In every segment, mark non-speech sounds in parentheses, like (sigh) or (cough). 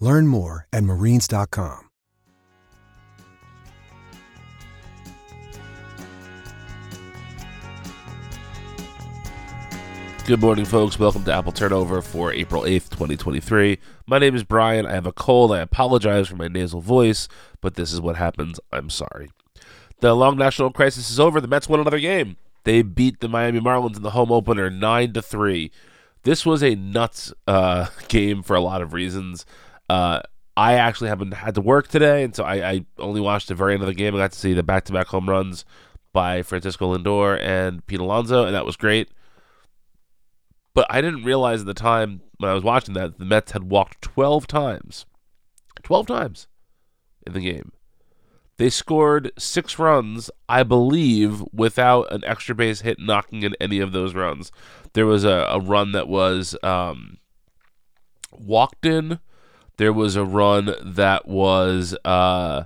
Learn more at marines.com. Good morning, folks. Welcome to Apple Turnover for April 8th, 2023. My name is Brian. I have a cold. I apologize for my nasal voice, but this is what happens. I'm sorry. The long national crisis is over. The Mets won another game. They beat the Miami Marlins in the home opener 9 to 3. This was a nuts uh, (laughs) game for a lot of reasons. Uh, I actually haven't had to work today, and so I, I only watched the very end of the game. I got to see the back to back home runs by Francisco Lindor and Pete Alonso, and that was great. But I didn't realize at the time when I was watching that the Mets had walked 12 times. 12 times in the game. They scored six runs, I believe, without an extra base hit knocking in any of those runs. There was a, a run that was um, walked in. There was a run that was, uh,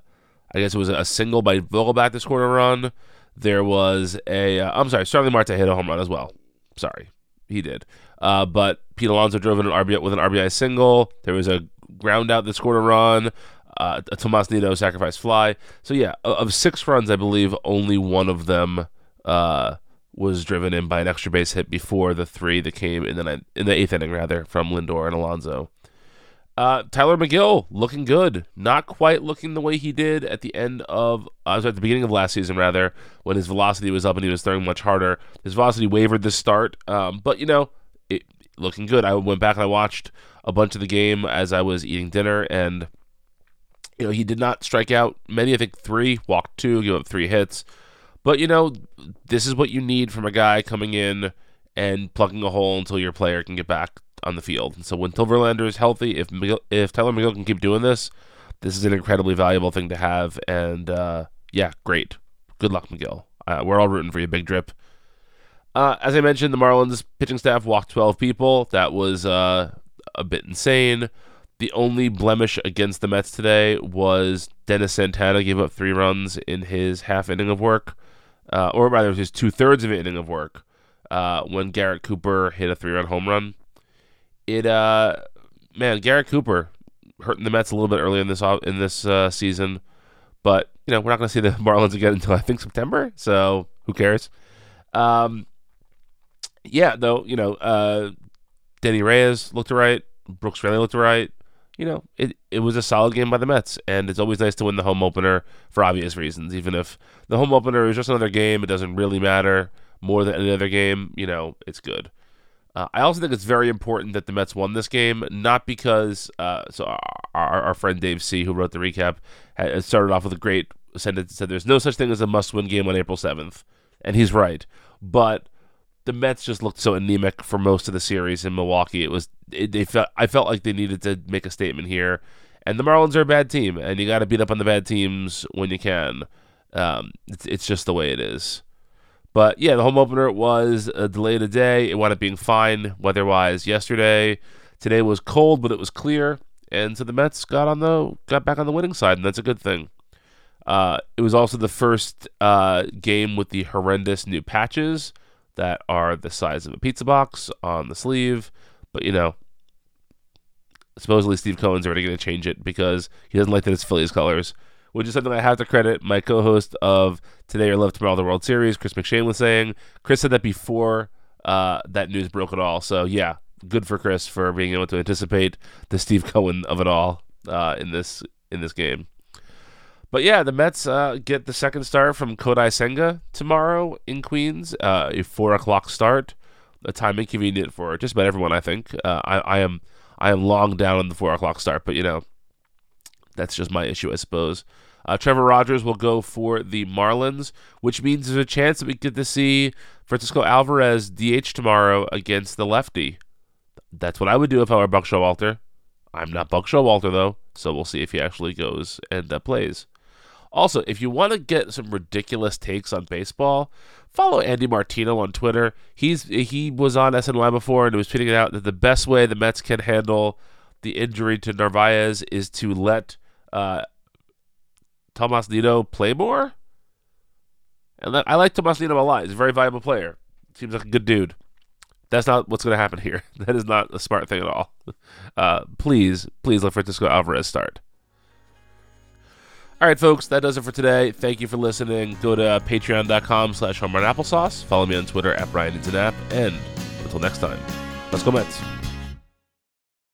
I guess it was a single by Vogelbach that scored a run. There was a, am uh, sorry, Starling Marte hit a home run as well. Sorry, he did. Uh, but Pete Alonso drove in an RBI with an RBI single. There was a ground out that scored a run. Uh, a Tomas Nido sacrifice fly. So yeah, of six runs, I believe only one of them uh, was driven in by an extra base hit before the three that came in the in the eighth inning rather from Lindor and Alonso. Uh, Tylor Megill looking good, not quite looking the way he did at the end of I uh, at the beginning of last season rather when his velocity was up and he was throwing much harder. His velocity wavered this start, um, but you know it, looking good. I went back and I watched a bunch of the game as I was eating dinner, and you know he did not strike out many. I think three, walked two, gave up three hits. But you know this is what you need from a guy coming in and plugging a hole until your player can get back on the field. And so when Till Verlander is healthy, if if Tylor Megill can keep doing this, this is an incredibly valuable thing to have. And uh, yeah, great. Good luck, Megill. Uh, we're all rooting for you, Big Drip. Uh, as I mentioned, the Marlins pitching staff walked 12 people. That was uh, a bit insane. The only blemish against the Mets today was Dennis Santana gave up three runs in his half inning of work, uh, or rather, his two thirds of an inning of work, uh, when Garrett Cooper hit a three run home run. It, uh, man, Garrett Cooper hurting the Mets a little bit earlier in this in this uh, season, but you know we're not going to see the (laughs) Marlins again until I think September. So who cares? Um, yeah, though, you know, uh, Denyi Reyes looked right. Brooks Raley looked right. You know, it, it was a solid game by the Mets, and it's always nice to win the home opener for obvious reasons. Even if the home opener is just another game, it doesn't really matter more than any other game. You know, it's good. Uh, I also think it's very important that the Mets won this game, not because uh, so our, our friend Dave C, who wrote the recap, had started off with a great sentence. That said, "There's no such thing as a must-win game on April 7th," and he's right. But the Mets just looked so anemic for most of the series in Milwaukee. It was it, they felt I felt like they needed to make a statement here. And the Marlins are a bad team, and you got to beat up on the bad teams when you can. Um, it's it's just the way it is. But yeah, the home opener was a delayed a day. It wound up being fine weather-wise yesterday. Today was cold, but it was clear, and so the Mets got on the got back on the winning side, and that's a good thing. Uh, it was also the first uh, game with the horrendous new patches that are the size of a pizza box on the sleeve. But you know, supposedly Steve Cohen's already going to change it because he doesn't like that it's Phillies colors, which is something I have to credit my co-host of Today or Love Tomorrow the World Series, Chris McShane, was saying. Chris said that before uh, that news broke at all. So yeah, good for Chris for being able to anticipate the Steve Cohen of it all uh, in this in this game. But yeah, the Mets uh, get the second start from Kodai Senga tomorrow in Queens, uh, a four o'clock start, a time inconvenient for just about everyone. I think uh, I, I am I am long down on the four o'clock start, but you know that's just my issue, I suppose. Uh, Trevor Rogers will go for the Marlins, which means there's a chance that we get to see Francisco Alvarez DH tomorrow against the lefty. That's what I would do if I were Buck Showalter. I'm not Buck Showalter though, so we'll see if he actually goes and uh, plays. Also, if you want to get some ridiculous takes on baseball, follow Andy Martino on Twitter. He's he was on SNY before and he was tweeting out that the best way the Mets can handle the injury to Narvaez is to let uh, Tomas Nido play more. And that, I like Tomas Nido a lot. He's a very valuable player. Seems like a good dude. That's not what's going to happen here. (laughs) That is not a smart thing at all. Uh, please, please let Francisco Alvarez start. All right, folks, that does it for today. Thank you for listening. Go to patreon.com slash applesauce. Follow me on Twitter at Brian And until next time, let's go Mets.